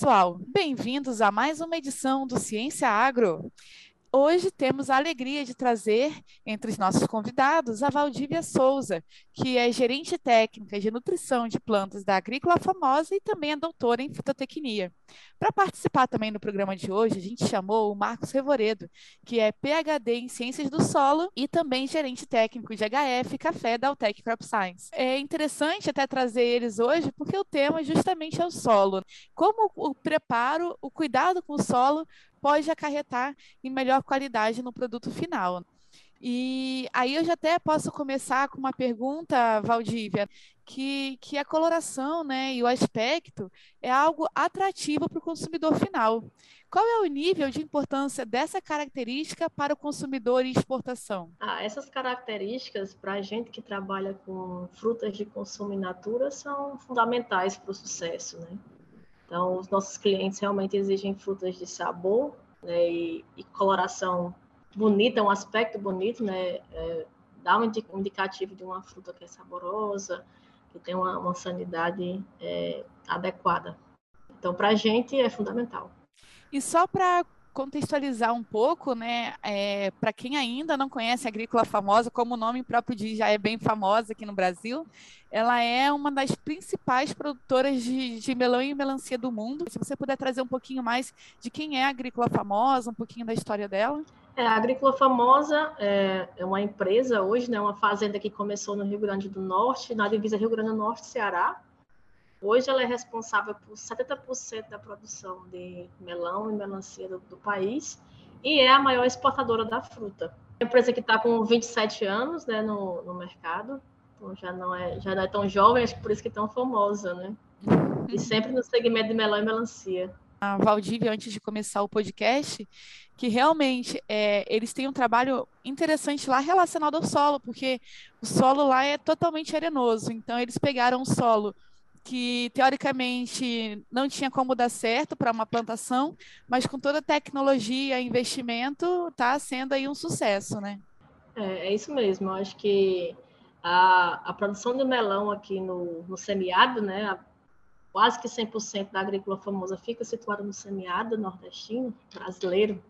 pessoal, bem-vindos a mais uma edição do Ciência Agro. Hoje temos a alegria de trazer entre os nossos convidados a Valdívia Souza, que é gerente técnica de nutrição de plantas da Agrícola Famosa e também é doutora em fitotecnia. Para participar também no programa de hoje, a gente chamou o Marcos Revoredo, que é PhD em Ciências do Solo e também gerente técnico de HF Café da Altec Crop Science. É interessante até trazer eles hoje porque o tema justamente é o solo. Como o preparo, o cuidado com o solo pode acarretar em melhor qualidade no produto final. E aí eu já até posso começar com uma pergunta, Valdívia, que, que a coloração né, e o aspecto é algo atrativo para o consumidor final. Qual é o nível de importância dessa característica para o consumidor em exportação? Ah, essas características, para a gente que trabalha com frutas de consumo in natura, são fundamentais para o sucesso. Né? Então, os nossos clientes realmente exigem frutas de sabor né, e, e, coloração bonita, um aspecto bonito, né, é, dá um indicativo de uma fruta que é saborosa, que tem uma, uma sanidade é, adequada. Então, para a gente é fundamental. E só para contextualizar um pouco, né, é, para quem ainda não conhece a Agrícola Famosa, como o nome próprio diz, já é bem famosa aqui no Brasil, ela é uma das principais produtoras de, de, melão e melancia do mundo. Se você puder trazer um pouquinho mais de quem é a Agrícola Famosa, um pouquinho da história dela. É, a Agrícola Famosa é, é uma empresa hoje, né, uma fazenda que começou no Rio Grande do Norte, na divisa Rio Grande do Norte, Ceará, Hoje ela é responsável por 70% da produção de melão e melancia do, do, país e é a maior exportadora da fruta. É empresa que está com 27 anos né, no, no mercado, então já não, é, já não é tão jovem, acho que por isso que é tão famosa, né? E sempre no segmento de melão e melancia. A Valdívia, antes de começar o podcast, que realmente é, eles têm um trabalho interessante lá relacionado ao solo, porque o solo lá é totalmente arenoso. Então, eles pegaram o solo que teoricamente não tinha como dar certo para uma plantação, mas com toda a tecnologia e investimento está sendo aí um sucesso, né? É, é isso mesmo. Eu acho que a, a produção de melão aqui no, no semiárido, né, quase que 100% da agrícola famosa fica situada no semiárido nordestino, brasileiro.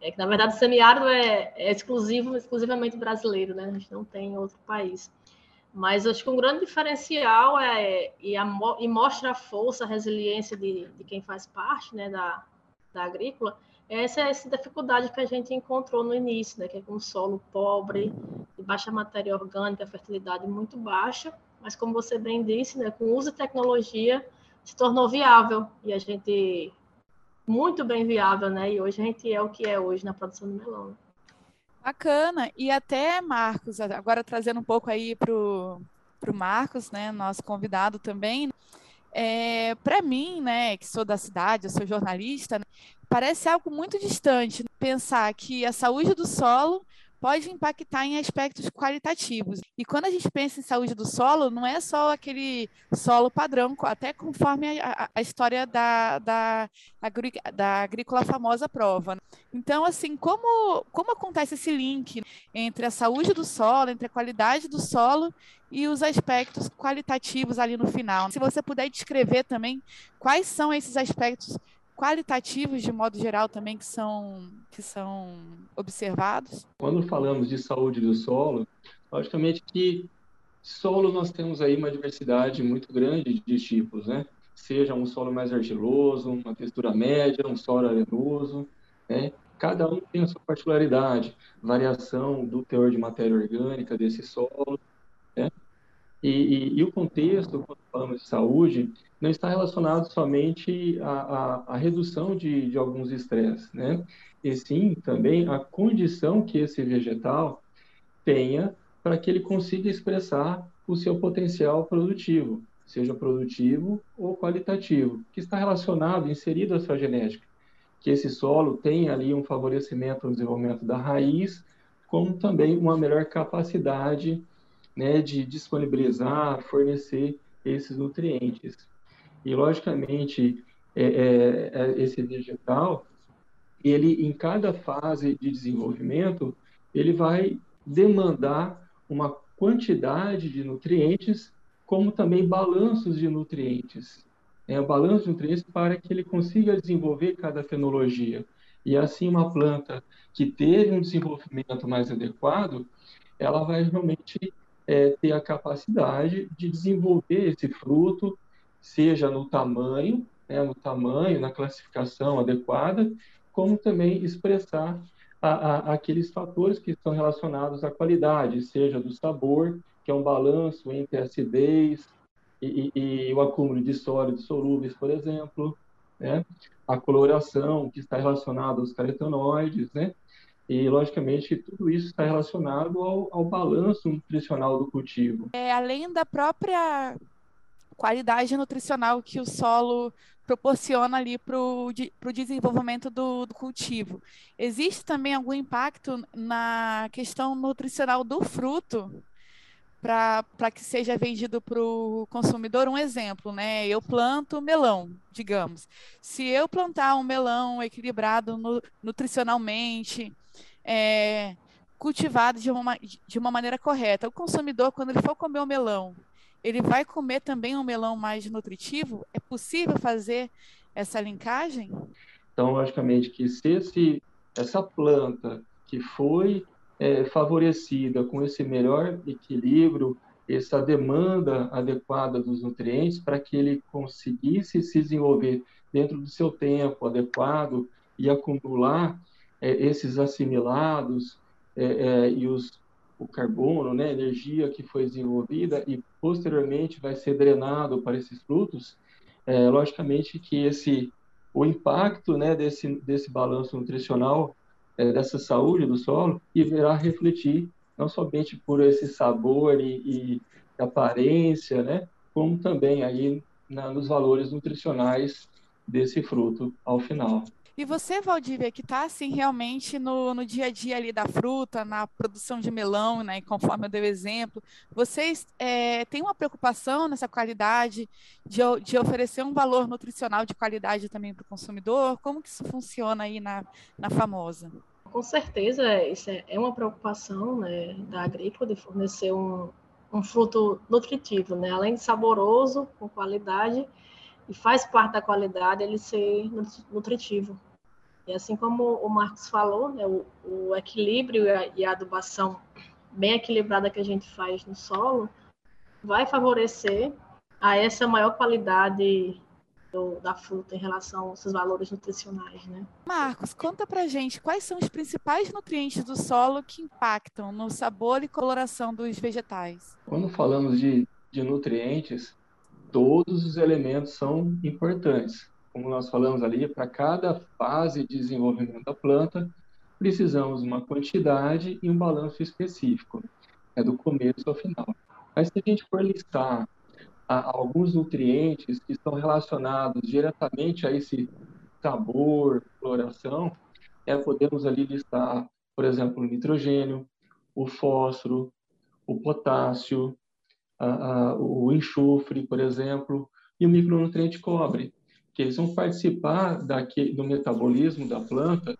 É que, na verdade, o semiárido é, é exclusivo, exclusivamente brasileiro, né? A gente não tem outro país. Mas acho que um grande diferencial é e, a, e mostra a força, a resiliência de, de quem faz parte né, da, da agrícola, é essa, essa dificuldade que a gente encontrou no início, né, que é com solo pobre, de baixa matéria orgânica, fertilidade muito baixa, mas como você bem disse, né, com uso de tecnologia se tornou viável e a gente muito bem viável, né? E hoje a gente é o que é hoje na produção de melão. Bacana. E até, Marcos, agora trazendo um pouco aí para o Marcos, né, nosso convidado também. É, para mim, né, que sou da cidade, eu sou jornalista, né, parece algo muito distante pensar que a saúde do solo pode impactar em aspectos qualitativos. E quando a gente pensa em saúde do solo, não é só aquele solo padrão, até conforme a, a história da, da, da agrícola famosa prova. Né? Então, assim, como, como acontece esse link entre a saúde do solo, entre a qualidade do solo e os aspectos qualitativos ali no final? Se você puder descrever também quais são esses aspectos qualitativos de modo geral também que são que são observados? Quando falamos de saúde do solo, logicamente que solo nós temos aí uma diversidade muito grande de tipos, né? Seja um solo mais argiloso, uma textura média, um solo arenoso, né? Cada um tem a sua particularidade, variação do teor de matéria orgânica desse solo, né? E, e, e, o contexto, quando falamos de saúde, não está relacionado somente à, à, à redução de, de alguns estresses, né? E sim também a condição que esse vegetal tenha para que ele consiga expressar o seu potencial produtivo, seja produtivo ou qualitativo, que está relacionado, inserido à sua genética. Que esse solo tenha ali um favorecimento no desenvolvimento da raiz, como também uma melhor capacidade né, de disponibilizar, fornecer esses nutrientes. E, logicamente, é, é, é, esse vegetal, ele, em cada fase de desenvolvimento, ele vai demandar uma quantidade de nutrientes, como também balanços de nutrientes. né, o balanço de nutrientes para que ele consiga desenvolver cada fenologia. E assim, uma planta que teve um desenvolvimento mais adequado, ela vai realmente é, ter a capacidade de desenvolver esse fruto, seja no tamanho, né, no tamanho, na classificação adequada, como também expressar a, a, aqueles fatores que estão relacionados à qualidade, seja do sabor, que é um balanço entre acidez e, e, e o acúmulo de sólidos solúveis, por exemplo, né? a coloração, que está relacionada aos carotenoides, né? E, logicamente, tudo isso está relacionado ao, ao balanço nutricional do cultivo. É, além da própria qualidade nutricional que o solo proporciona ali para o desenvolvimento do, do, cultivo. Existe também algum impacto na questão nutricional do fruto para que seja vendido para o consumidor? Um exemplo, né? Eu planto melão, digamos. Se eu plantar um melão equilibrado no, nutricionalmente, é, cultivado de uma, de uma maneira correta, o consumidor, quando ele for comer o melão, ele vai comer também um melão mais nutritivo? É possível fazer essa linkagem? Então, logicamente que se esse, essa planta que foi é, favorecida com esse melhor equilíbrio, essa demanda adequada dos nutrientes para que ele conseguisse se desenvolver dentro do seu tempo adequado e acumular é, esses assimilados é, é e os o carbono, né, energia que foi desenvolvida e posteriormente vai ser drenado para esses frutos, é, logicamente que esse o impacto né, desse, desse balanço nutricional, é, dessa saúde do solo, irá refletir não somente por esse sabor e, e aparência, né, como também aí na, nos valores nutricionais desse fruto ao final. E você, Valdívia, que está assim realmente no, no dia a dia ali da fruta, na produção de melão, né, conforme eu dei o exemplo, vocês é, têm uma preocupação nessa qualidade de, de oferecer um valor nutricional de qualidade também para o consumidor? Como que isso funciona aí na, na famosa? Com certeza, isso é, é uma preocupação né, da agrícola de fornecer um, um fruto nutritivo, né? além de saboroso, com qualidade, e faz parte da qualidade ele ser nutritivo. E assim como o Marcos falou, né, o, o equilíbrio e a, e a adubação bem equilibrada que a gente faz no solo vai favorecer a essa maior qualidade do, da fruta em relação aos seus valores nutricionais, né? Marcos, conta pra gente quais são os principais nutrientes do solo que impactam no sabor e coloração dos vegetais. Quando falamos de, de nutrientes, todos os elementos são importantes. Como nós falamos ali, para cada fase de desenvolvimento da planta, precisamos uma quantidade e um balanço específico, é do começo ao final. Mas se a gente for listar a, alguns nutrientes que estão relacionados diretamente a esse sabor, floração, é, podemos ali listar, por exemplo, o nitrogênio, o fósforo, o potássio, a, a, o enxofre, por exemplo, e o micronutriente cobre, que eles vão participar daqui, do metabolismo da planta,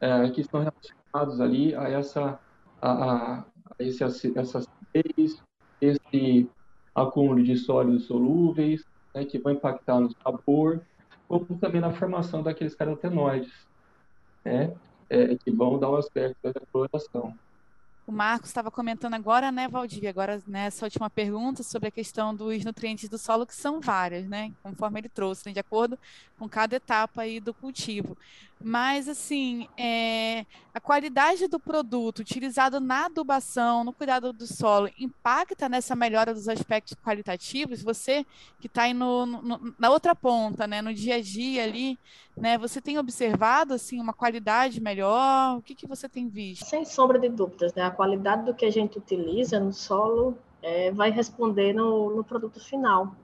é, que estão relacionados ali a essa a, a, esse, essa acidez, esse acúmulo de sólidos solúveis, né, que vão impactar no sabor, como também na formação daqueles carotenoides, né, é, que vão dar um aspecto da coloração. O Marcos estava comentando agora, né, Valdir, agora nessa né, última pergunta sobre a questão dos nutrientes do solo, que são várias, né, conforme ele trouxe, né, de acordo com cada etapa aí do cultivo. Mas, assim, é, a qualidade do produto utilizado na adubação, no cuidado do solo, impacta nessa melhora dos aspectos qualitativos? Você que está aí no, no, na outra ponta, né, no dia a dia ali, né, você tem observado, assim, uma qualidade melhor? O que, que você tem visto? Sem sombra de dúvidas, né, a qualidade do que a gente utiliza no solo é, vai responder no, no produto final.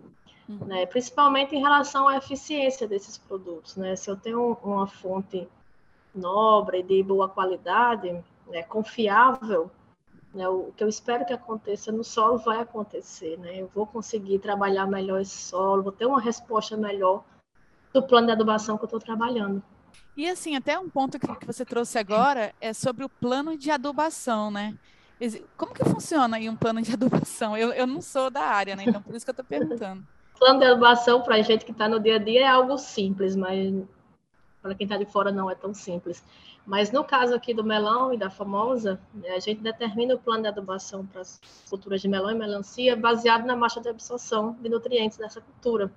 Uhum. Né? Principalmente em relação à eficiência desses produtos. Né? Se eu tenho uma fonte nobre, de boa qualidade, né, confiável, né, o que eu espero que aconteça no solo vai acontecer. Né? Eu vou conseguir trabalhar melhor esse solo, vou ter uma resposta melhor do plano de adubação que eu estou trabalhando. E assim, até um ponto que, você trouxe agora é sobre o plano de adubação, né? Como que funciona aí um plano de adubação? Eu, eu não sou da área, né? Então por isso que eu estou perguntando. Plano de adubação para a gente que está no dia a dia é algo simples, mas para quem está de fora não é tão simples. Mas no caso aqui do melão e da famosa, né, a gente determina o plano de adubação para as culturas de melão e melancia baseado na marcha de absorção de nutrientes dessa cultura.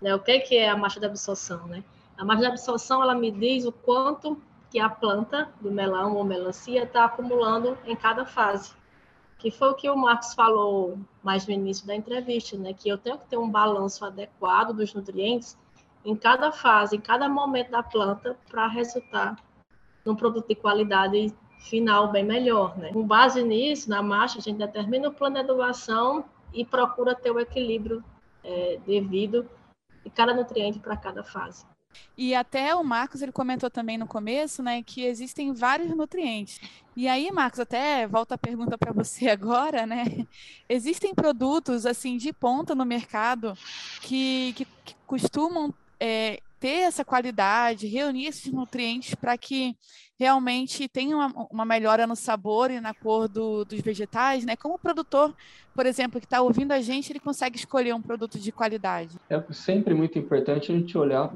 Né, o que, é a marcha de absorção? Né? A marcha de absorção ela me diz o quanto que a planta do melão ou melancia está acumulando em cada fase. Que foi o que o Marcos falou mais no início da entrevista, né? Que eu tenho que ter um balanço adequado dos nutrientes em cada fase, em cada momento da planta, para resultar num produto de qualidade final bem melhor, né? Com base nisso, na marcha, a gente determina o plano de adubação e procura ter o equilíbrio é, devido de cada nutriente para cada fase. E até o Marcos ele comentou também no começo, né, que existem vários nutrientes. E aí, Marcos, até volta a pergunta para você agora, né? Existem produtos assim de ponta no mercado que, que, que costumam é, ter essa qualidade, reunir esses nutrientes para que realmente tenha uma, uma, melhora no sabor e na cor do, dos vegetais, né? Como o produtor, por exemplo, que está ouvindo a gente, ele consegue escolher um produto de qualidade? É sempre muito importante a gente olhar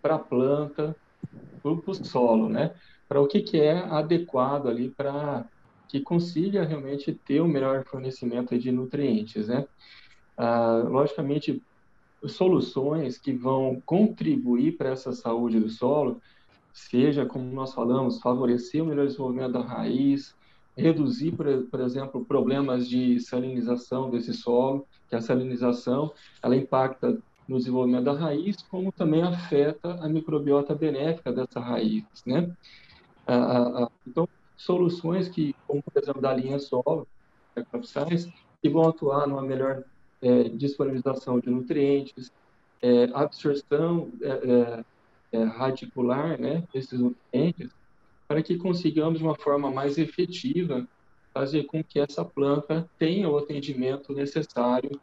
para a planta, para o solo, né? Para o que, que é adequado ali para que consiga realmente ter o melhor fornecimento de nutrientes, né? Ah, logicamente, soluções que vão contribuir para essa saúde do solo, seja, como nós falamos, favorecer o melhor desenvolvimento da raiz, reduzir, por, por exemplo, problemas de salinização desse solo, que a salinização ela impacta no desenvolvimento da raiz, como também afeta a microbiota benéfica dessa raiz, né? Ah, ah, então, soluções que, como por exemplo da linha solo, Science, que vão atuar numa melhor é, disponibilização de nutrientes, é, absorção é, é, é, radicular, né, desses nutrientes, para que consigamos de uma forma mais efetiva fazer com que essa planta tenha o atendimento necessário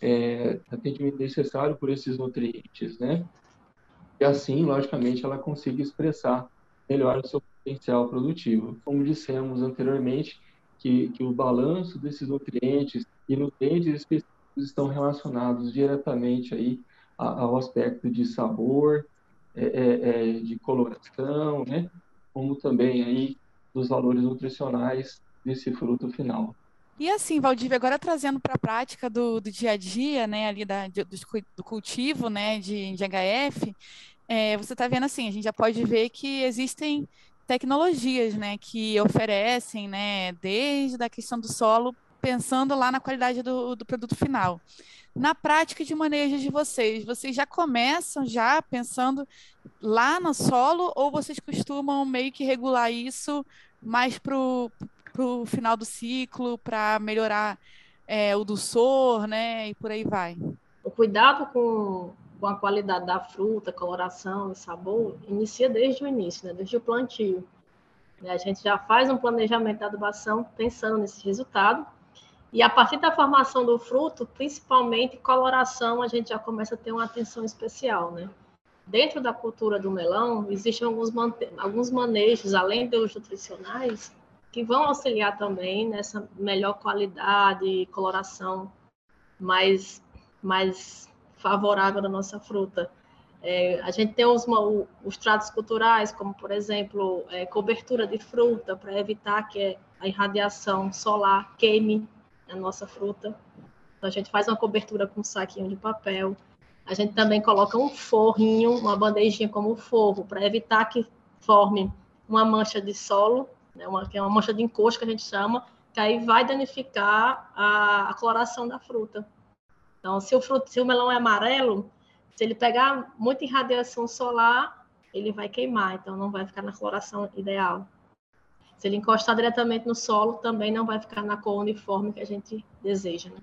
é, atendimento necessário por esses nutrientes, né? E assim, logicamente, ela consiga expressar melhor o seu potencial produtivo. Como dissemos anteriormente, que, que o balanço desses nutrientes e nutrientes específicos estão relacionados diretamente aí ao aspecto de sabor, é, é, é, de coloração, né? Como também aí dos valores nutricionais desse fruto final. E assim, Valdívia, agora trazendo para a prática do, do, dia a dia, né, ali da, do, do cultivo, né, de, de HF, é, você está vendo assim, a gente já pode ver que existem tecnologias, né, que oferecem, né, desde a questão do solo, pensando lá na qualidade do, do produto final. Na prática de manejo de vocês, vocês já começam já pensando lá no solo ou vocês costumam meio que regular isso mais para o para o final do ciclo, para melhorar é, o doçor, né? E por aí vai. O cuidado com, com a qualidade da fruta, coloração e sabor inicia desde o início, né? desde o plantio. A gente já faz um planejamento da adubação pensando nesse resultado. E a partir da formação do fruto, principalmente coloração, a gente já começa a ter uma atenção especial, né? Dentro da cultura do melão, existem alguns, alguns manejos, além dos nutricionais, que vão auxiliar também nessa melhor qualidade e coloração mais, mais favorável da nossa fruta. É, a gente tem os, os tratos culturais, como, por exemplo, é, cobertura de fruta, para evitar que a irradiação solar queime a nossa fruta. Então, a gente faz uma cobertura com um saquinho de papel. A gente também coloca um forrinho, uma bandejinha como forro, para evitar que forme uma mancha de solo né, uma, que é uma mancha de encosto que a gente chama, que aí vai danificar a, a coloração da fruta. Então, se o, fruto, se o melão é amarelo, se ele pegar muita irradiação solar, ele vai queimar, então não vai ficar na coloração ideal. Se ele encostar diretamente no solo, também não vai ficar na cor uniforme que a gente deseja. Né?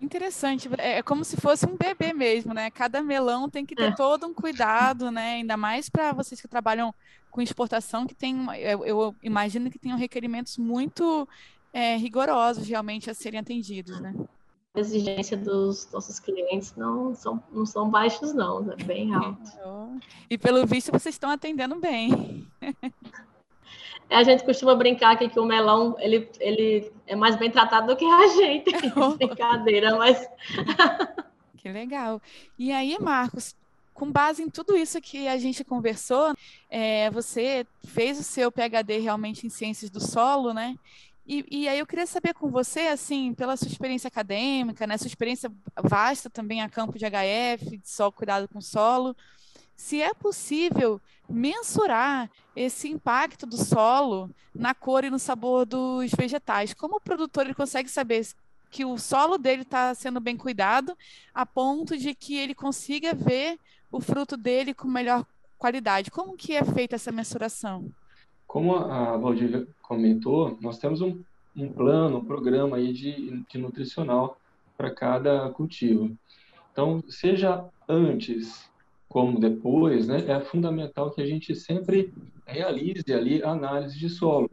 Interessante, é, é como se fosse um bebê mesmo, né? Cada melão tem que ter é. todo um cuidado, né? Ainda mais para vocês que trabalham com exportação, que tem, eu, eu imagino que tenham requerimentos muito é, rigorosos realmente a serem atendidos, né? A exigência dos nossos clientes não são, não são baixos, não, é bem alto. E pelo visto vocês estão atendendo bem. A gente costuma brincar aqui que o melão ele, ele é mais bem tratado do que a gente. Brincadeira, mas. Que legal. E aí, Marcos, com base em tudo isso que a gente conversou, é, você fez o seu PhD realmente em ciências do solo, né? E, e, aí eu queria saber com você, assim, pela sua experiência acadêmica, né, sua experiência vasta também a campo de HF, de solo, cuidado com solo, se é possível mensurar esse impacto do solo na cor e no sabor dos vegetais. Como o produtor ele consegue saber que o solo dele está sendo bem cuidado, a ponto de que ele consiga ver o fruto dele com melhor qualidade? Como que é feita essa mensuração? Como a Valdívia comentou, nós temos um, um plano, um programa aí de, de nutricional para cada cultivo. Então, seja antes como depois, né, é fundamental que a gente sempre realize ali a análise de solo,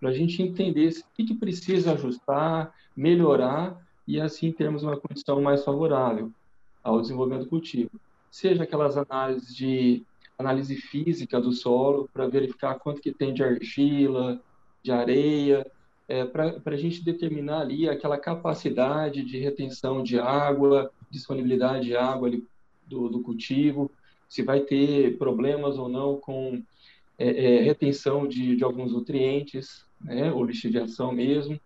para a gente entender o que, precisa ajustar, melhorar e assim termos uma condição mais favorável ao desenvolvimento do cultivo. Seja aquelas análises de análise física do solo para verificar quanto que tem de argila, de areia, é, para a gente determinar ali aquela capacidade de retenção de água, disponibilidade de água ali do, do cultivo, se vai ter problemas ou não com é, é, retenção de, de alguns nutrientes, né, ou lixiviação mesmo.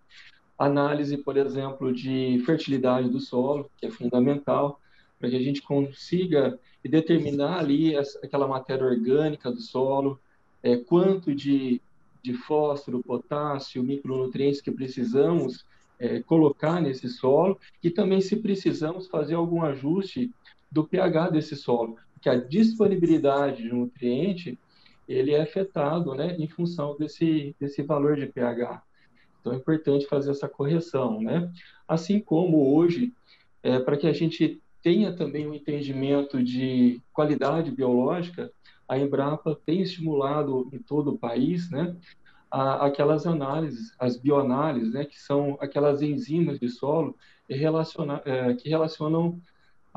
Análise, por exemplo, de fertilidade do solo, que é fundamental, para que a gente consiga determinar ali essa, aquela matéria orgânica do solo, é, quanto de, de fósforo, potássio, micronutrientes que precisamos é, colocar nesse solo e também se precisamos fazer algum ajuste do pH desse solo, porque a disponibilidade de nutriente ele é afetado, né, em função desse desse valor de pH. Então é importante fazer essa correção, né? Assim como hoje, é, para que a gente tenha também um entendimento de qualidade biológica, a Embrapa tem estimulado em todo o país, né, a, aquelas análises, as bioanálises, né, que são aquelas enzimas de solo relaciona, é, que relacionam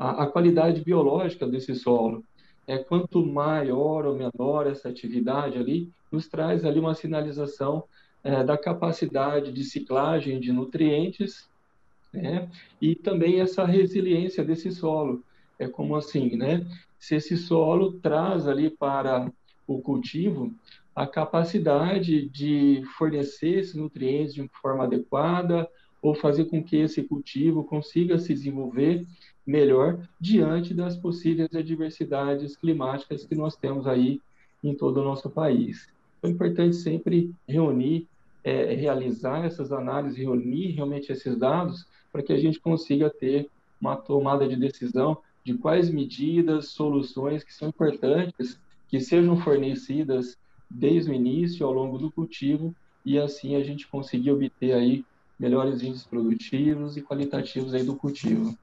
a, a, qualidade biológica desse solo. É, quanto maior ou menor essa atividade ali, nos traz ali uma sinalização é, da capacidade de ciclagem de nutrientes né? E também essa resiliência desse solo. É como assim, né? Se esse solo traz ali para o cultivo a capacidade de fornecer esses nutrientes de forma adequada ou fazer com que esse cultivo consiga se desenvolver melhor diante das possíveis adversidades climáticas que nós temos aí em todo o nosso país. Então, é importante sempre reunir, é, realizar essas análises, reunir realmente esses dados para que a gente consiga ter uma tomada de decisão de quais medidas, soluções que são importantes que sejam fornecidas desde o início ao longo do cultivo e assim a gente conseguir obter aí melhores índices produtivos e qualitativos aí do cultivo.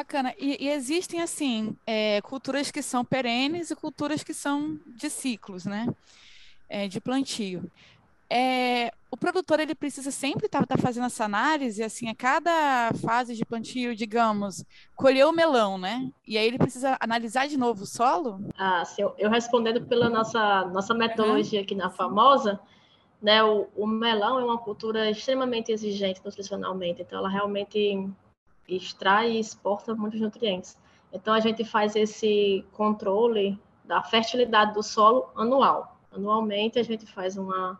Bacana. E, e existem assim é, culturas que são perenes e culturas que são de ciclos, né? É, de plantio é, o produtor ele precisa sempre estar tá, tá fazendo essa análise, assim, a cada fase de plantio, digamos, colheu o melão, né? E aí ele precisa analisar de novo o solo? Ah, sim, eu, eu respondendo pela nossa, nossa metodologia uhum. aqui na Famosa, né, o, o, melão é uma cultura extremamente exigente nutricionalmente, então ela realmente extrai e exporta muitos nutrientes. Então a gente faz esse controle da fertilidade do solo anual. Anualmente a gente faz uma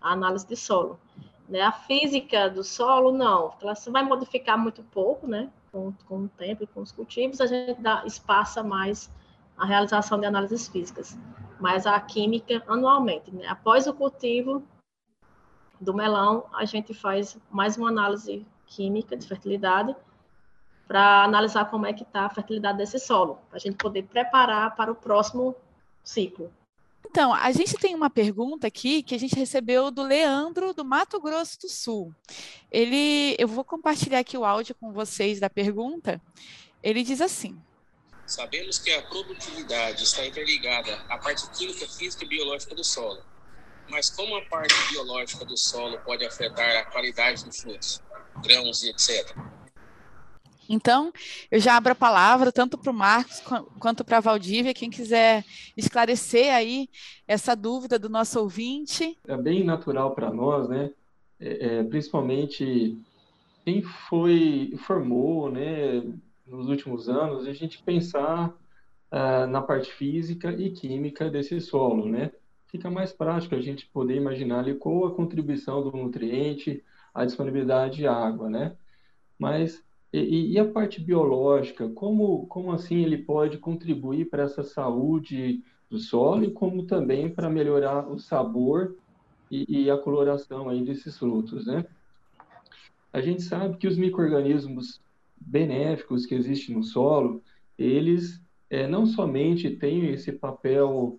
análise de solo. Né? A física do solo, não, ela vai modificar muito pouco, né? Com, com o tempo e com os cultivos, a gente dá, espaça mais a realização de análises físicas. Mas a química, anualmente, né? Após o cultivo do melão, a gente faz mais uma análise química de fertilidade para analisar como é que está a fertilidade desse solo, para a gente poder preparar para o próximo ciclo. Então, a gente tem uma pergunta aqui que a gente recebeu do Leandro, do Mato Grosso do Sul. Ele, eu vou compartilhar aqui o áudio com vocês da pergunta. Ele diz assim: Sabemos que a produtividade está interligada à parte química, física e biológica do solo. Mas como a parte biológica do solo pode afetar a qualidade dos frutos, grãos e etc? Então, eu já abro a palavra tanto para o Marcos quanto para a Valdívia, quem quiser esclarecer aí essa dúvida do nosso ouvinte. É bem natural para nós, né? É, é, principalmente quem foi, formou, né? nos últimos anos, a gente pensar uh, na parte física e química desse solo, né? Fica mais prático a gente poder imaginar ali qual a contribuição do nutriente, a disponibilidade de água, né? Mas e, e, a parte biológica, como, como assim ele pode contribuir para essa saúde do solo e como também para melhorar o sabor e, e, a coloração aí desses frutos, né? A gente sabe que os microrganismos benéficos que existem no solo, eles é, não somente têm esse papel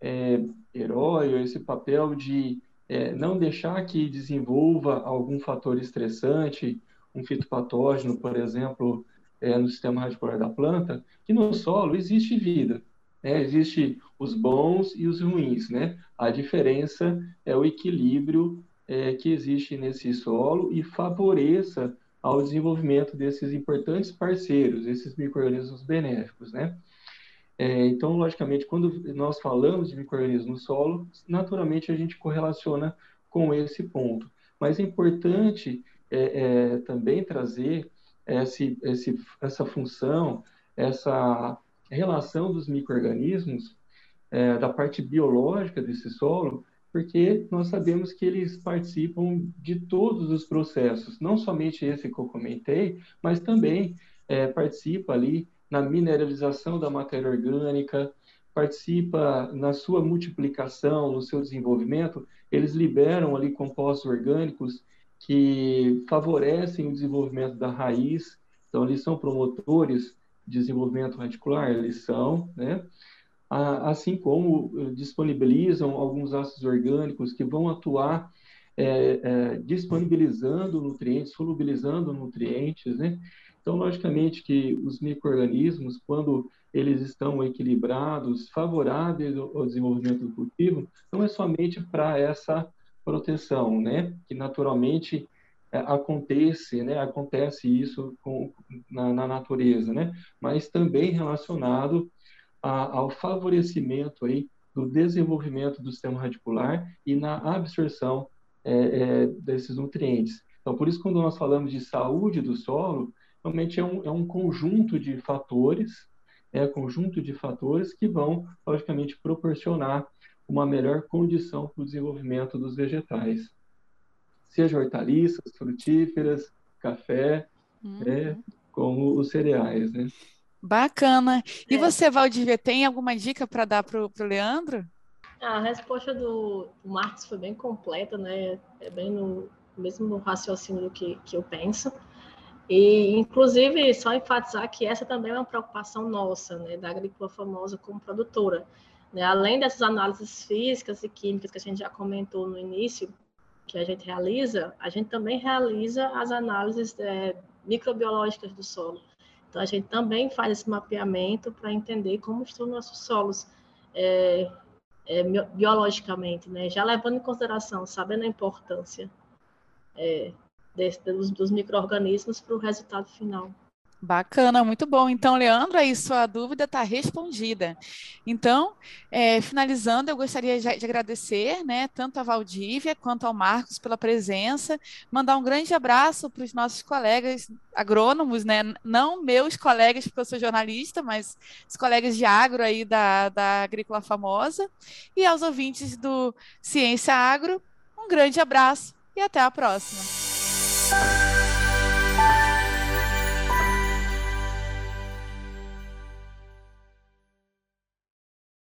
é, herói, esse papel de é, não deixar que desenvolva algum fator estressante, um fitopatógeno, por exemplo, é, no sistema radicular da planta, que no solo existe vida. Né? Existe os bons e os ruins. Né? A diferença é o equilíbrio é, que existe nesse solo e favoreça ao desenvolvimento desses importantes parceiros, esses micro-organismos benéficos. Né? É, então, logicamente, quando nós falamos de micro-organismos no solo, naturalmente a gente correlaciona com esse ponto. Mas é importante é, é, também trazer esse, esse, essa função, essa relação dos micro-organismos, é, da parte biológica desse solo, porque nós sabemos que eles participam de todos os processos, não somente esse que eu comentei, mas também é, participa ali na mineralização da matéria orgânica, participa na sua multiplicação, no seu desenvolvimento, eles liberam ali compostos orgânicos que favorecem o desenvolvimento da raiz. Então, eles são promotores de desenvolvimento radicular, eles são, né? Assim como eh, disponibilizam alguns ácidos orgânicos que vão atuar é, é, disponibilizando nutrientes, solubilizando nutrientes, né? Então, logicamente que os micro-organismos, quando eles estão equilibrados, favoráveis ao desenvolvimento do cultivo, não é somente para essa proteção, né? Que naturalmente é, acontece, né? Acontece isso com, na, na, natureza, né? Mas também relacionado a, ao favorecimento aí do desenvolvimento do sistema radicular e na absorção é, é, desses nutrientes. Então, por isso, quando nós falamos de saúde do solo, realmente é um, é um conjunto de fatores, é um conjunto de fatores que vão, logicamente, proporcionar uma melhor condição para o desenvolvimento dos vegetais. Seja hortaliças, frutíferas, café, uhum. né, como os cereais, né? Bacana. E é. você, Valdívia, tem alguma dica para dar para o Leandro? A resposta do, Marcos foi bem completa, né? É bem no mesmo raciocínio do que, que eu penso. E, inclusive, só enfatizar que essa também é uma preocupação nossa, né, da agrícola famosa como produtora. Né? Além dessas análises físicas e químicas que a gente já comentou no início, que a gente realiza, a gente também realiza as análises é, microbiológicas do solo. Então, a gente também faz esse mapeamento para entender como estão nossos solos é, é, biologicamente, né? já levando em consideração, sabendo a importância é, desse, dos, dos micro-organismos para o resultado final. Bacana, muito bom. Então, Leandro, aí sua dúvida está respondida. Então, é, finalizando, eu gostaria de, de agradecer, né, tanto a Valdívia quanto ao Marcos pela presença, mandar um grande abraço para os nossos colegas agrônomos, né, não meus colegas, porque eu sou jornalista, mas os colegas de agro aí da, da Agrícola Famosa, e aos ouvintes do Ciência Agro, um grande abraço e até a próxima.